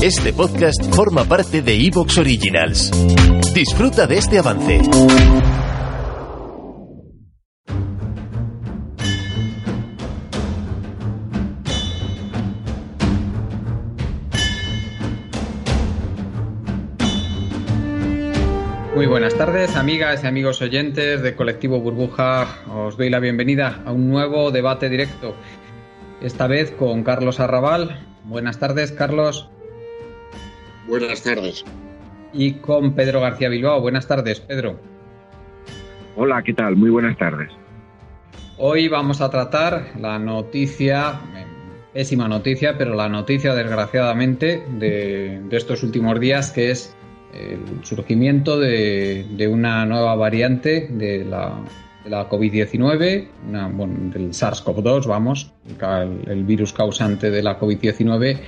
Este podcast forma parte de Evox Originals. Disfruta de este avance. Muy buenas tardes, amigas y amigos oyentes de Colectivo Burbuja. Os doy la bienvenida a un nuevo debate directo. Esta vez con Carlos Arrabal. Buenas tardes, Carlos. Buenas tardes. Y con Pedro García Bilbao. Buenas tardes, Pedro. Hola, ¿qué tal? Muy buenas tardes. Hoy vamos a tratar la noticia, pésima noticia, pero la noticia desgraciadamente de, de estos últimos días, que es el surgimiento de, de una nueva variante de la, de la COVID-19, bueno, del SARS-CoV-2, vamos, el, el, virus causante de la COVID-19,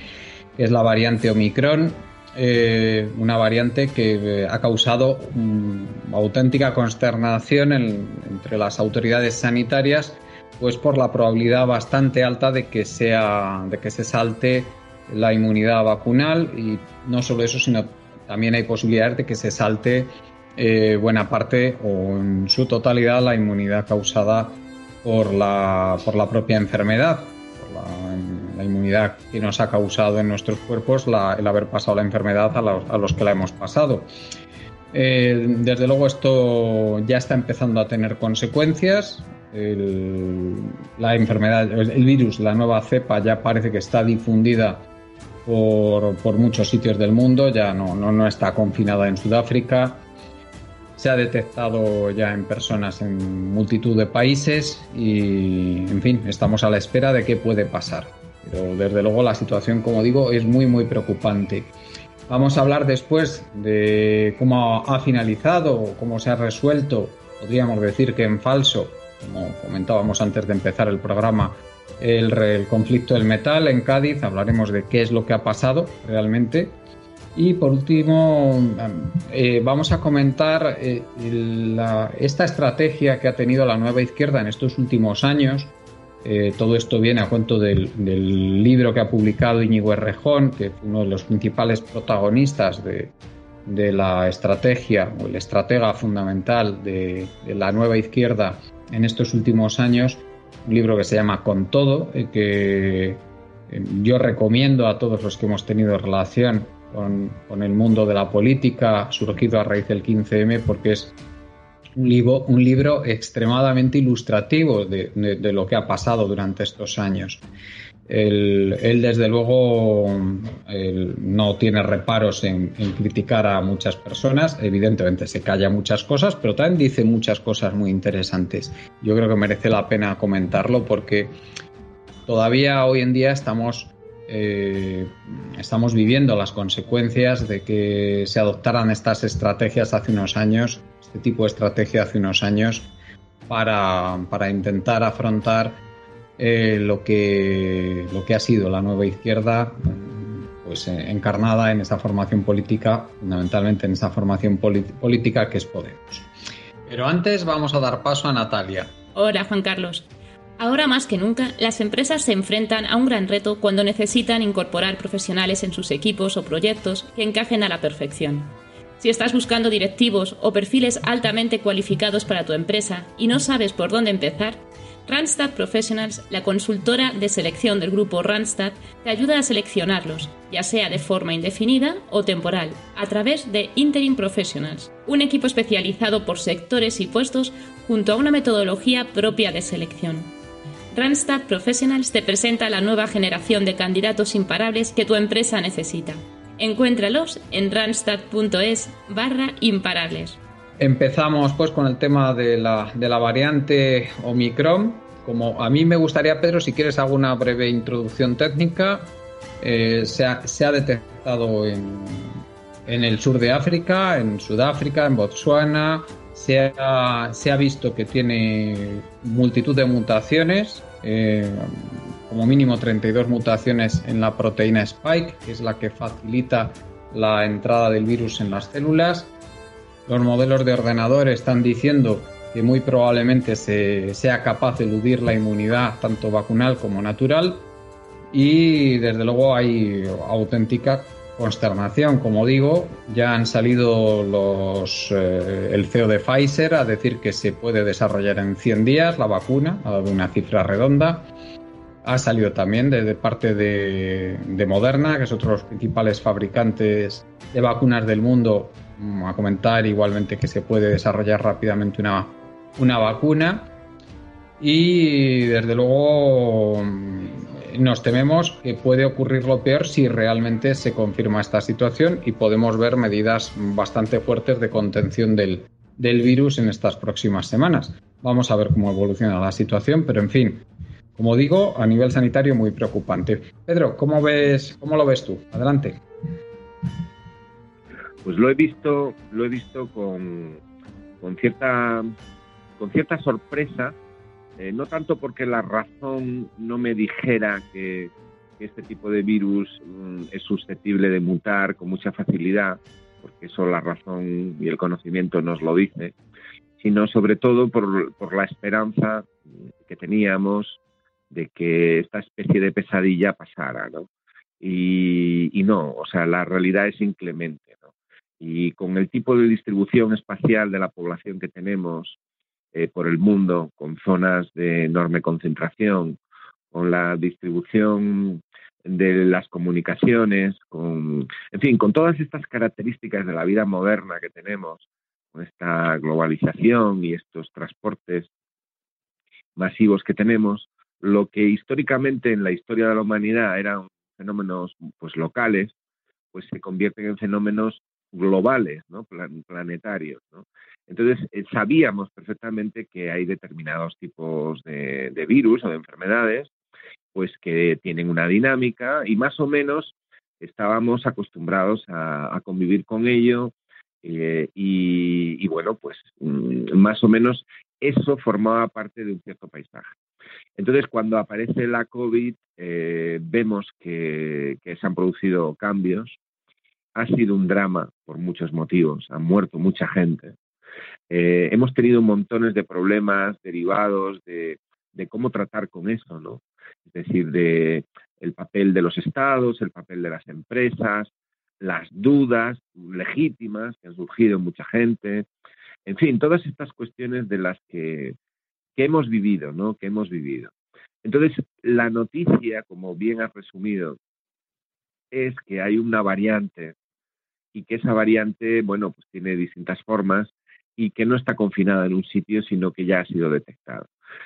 que es la variante Omicron, eh, una variante que eh, ha causado um, auténtica consternación en, entre las autoridades sanitarias, pues por la probabilidad bastante alta de que sea, de que se salte la inmunidad vacunal y no solo eso, sino también hay posibilidades de que se salte eh, buena parte o en su totalidad la inmunidad causada por la, por la propia enfermedad, la, inmunidad que nos ha causado en nuestros cuerpos el haber pasado la enfermedad a los, a los que la hemos pasado. Eh, desde luego esto ya está empezando a tener consecuencias. El, la enfermedad, el virus, la nueva cepa ya parece que está difundida por, por, muchos sitios del mundo, ya no, no, no, está confinada en Sudáfrica, se ha detectado ya en personas en multitud de países y, en fin, estamos a la espera de qué puede pasar. Pero desde luego la situación, como digo, es muy, muy preocupante. Vamos a hablar después de cómo ha finalizado, cómo se ha resuelto, podríamos decir que en falso, como comentábamos antes de empezar el programa, el, conflicto del metal en Cádiz, hablaremos de qué es lo que ha pasado realmente. Y por último, eh, vamos a comentar eh, esta estrategia que ha tenido la nueva izquierda en estos últimos años. Eh, todo esto viene a cuento del, libro que ha publicado Íñigo Errejón, que fue uno de los principales protagonistas de, la estrategia o el estratega fundamental de, la nueva izquierda en estos últimos años. Un libro que se llama Con todo, eh, que yo recomiendo a todos los que hemos tenido relación con, con, el mundo de la política surgido a raíz del 15M porque es un libro, un libro extremadamente ilustrativo de, lo que ha pasado durante estos años. Él, desde luego no tiene reparos en, en, criticar a muchas personas, evidentemente se calla muchas cosas, pero también dice muchas cosas muy interesantes. Yo creo que merece la pena comentarlo porque todavía hoy en día estamos, eh, estamos viviendo las consecuencias de que se adoptaran estas estrategias hace unos años, este tipo de estrategia hace unos años, para, para intentar afrontar eh, lo, que, lo que ha sido la nueva izquierda, pues eh, encarnada en esa formación política, fundamentalmente en esa formación política que es Podemos. Pero antes vamos a dar paso a Natalia. Hola, Juan Carlos. Ahora más que nunca, las empresas se enfrentan a un gran reto cuando necesitan incorporar profesionales en sus equipos o proyectos que encajen a la perfección. Si estás buscando directivos o perfiles altamente cualificados para tu empresa y no sabes por dónde empezar, Randstad Professionals, la consultora de selección del grupo Randstad, te ayuda a seleccionarlos, ya sea de forma indefinida o temporal, a través de Interim Professionals, un equipo especializado por sectores y puestos junto a una metodología propia de selección. Randstad Professionals te presenta la nueva generación de candidatos imparables que tu empresa necesita. Encuéntralos en randstad.es barra imparables. Empezamos pues con el tema de la, variante Omicron. Como a mí me gustaría, Pedro, si quieres hago una breve introducción técnica. Eh, se, ha, detectado en, en, el sur de África, en Sudáfrica, en Botswana. Se ha, se ha visto que tiene multitud de mutaciones, eh, como mínimo 32 mutaciones en la proteína Spike, que es la que facilita la entrada del virus en las células. Los modelos de ordenador están diciendo que muy probablemente se, sea capaz de eludir la inmunidad tanto vacunal como natural y desde luego hay auténtica consternación, como digo. Ya han salido los, eh, el CEO de Pfizer a decir que se puede desarrollar en 100 días la vacuna, ha dado una cifra redonda. Ha salido también de, parte de, de, Moderna, que es otro de los principales fabricantes de vacunas del mundo, mm, a comentar igualmente que se puede desarrollar rápidamente una, una vacuna. Y desde luego nos tememos que puede ocurrir lo peor si realmente se confirma esta situación y podemos ver medidas bastante fuertes de contención del, virus en estas próximas semanas. Vamos a ver cómo evoluciona la situación, pero en fin, como digo, a nivel sanitario muy preocupante. Pedro, ¿cómo ves, cómo lo ves tú? Adelante. Pues lo he visto, lo he visto con, con cierta con cierta sorpresa eh, no tanto porque la razón no me dijera que, este tipo de virus mm, es susceptible de mutar con mucha facilidad, porque eso la razón y el conocimiento nos lo dice, sino sobre todo por, la esperanza que teníamos de que esta especie de pesadilla pasara, ¿no? Y, y no, o sea, la realidad es inclemente, ¿no? Y con el tipo de distribución espacial de la población que tenemos, eh, por el mundo con zonas de enorme concentración, con la distribución de las comunicaciones, con, en fin, con todas estas características de la vida moderna que tenemos, con esta globalización y estos transportes masivos que tenemos, lo que históricamente en la historia de la humanidad eran fenómenos pues locales, pues se convierten en fenómenos globales, ¿no? planetarios. Entonces, eh, sabíamos perfectamente que hay determinados tipos de, virus o de enfermedades pues que tienen una dinámica y más o menos estábamos acostumbrados a, convivir con ello eh, y, bueno, pues mm, más o menos eso formaba parte de un cierto paisaje. Entonces, cuando aparece la COVID, eh, vemos que, que, se han producido cambios. Ha sido un drama por muchos motivos, ha muerto mucha gente. Eh, hemos tenido montones de problemas derivados de, cómo tratar con eso, ¿no? Es decir, de el papel de los estados, el papel de las empresas, las dudas legítimas que han surgido en mucha gente, en fin, todas estas cuestiones de las que, que hemos vivido, ¿no? Que hemos vivido. Entonces, la noticia, como bien has resumido, es que hay una variante y que esa variante, bueno, pues tiene distintas formas y que no está confinada en un sitio, sino que ya ha sido detectado.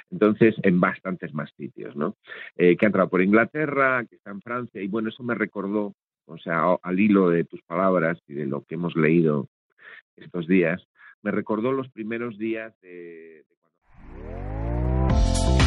Entonces, en bastantes más sitios, ¿no? Eh, que ha entrado por Inglaterra, que está en Francia, y bueno, eso me recordó, o sea, al hilo de tus palabras y de lo que hemos leído estos días, me recordó los primeros días de, de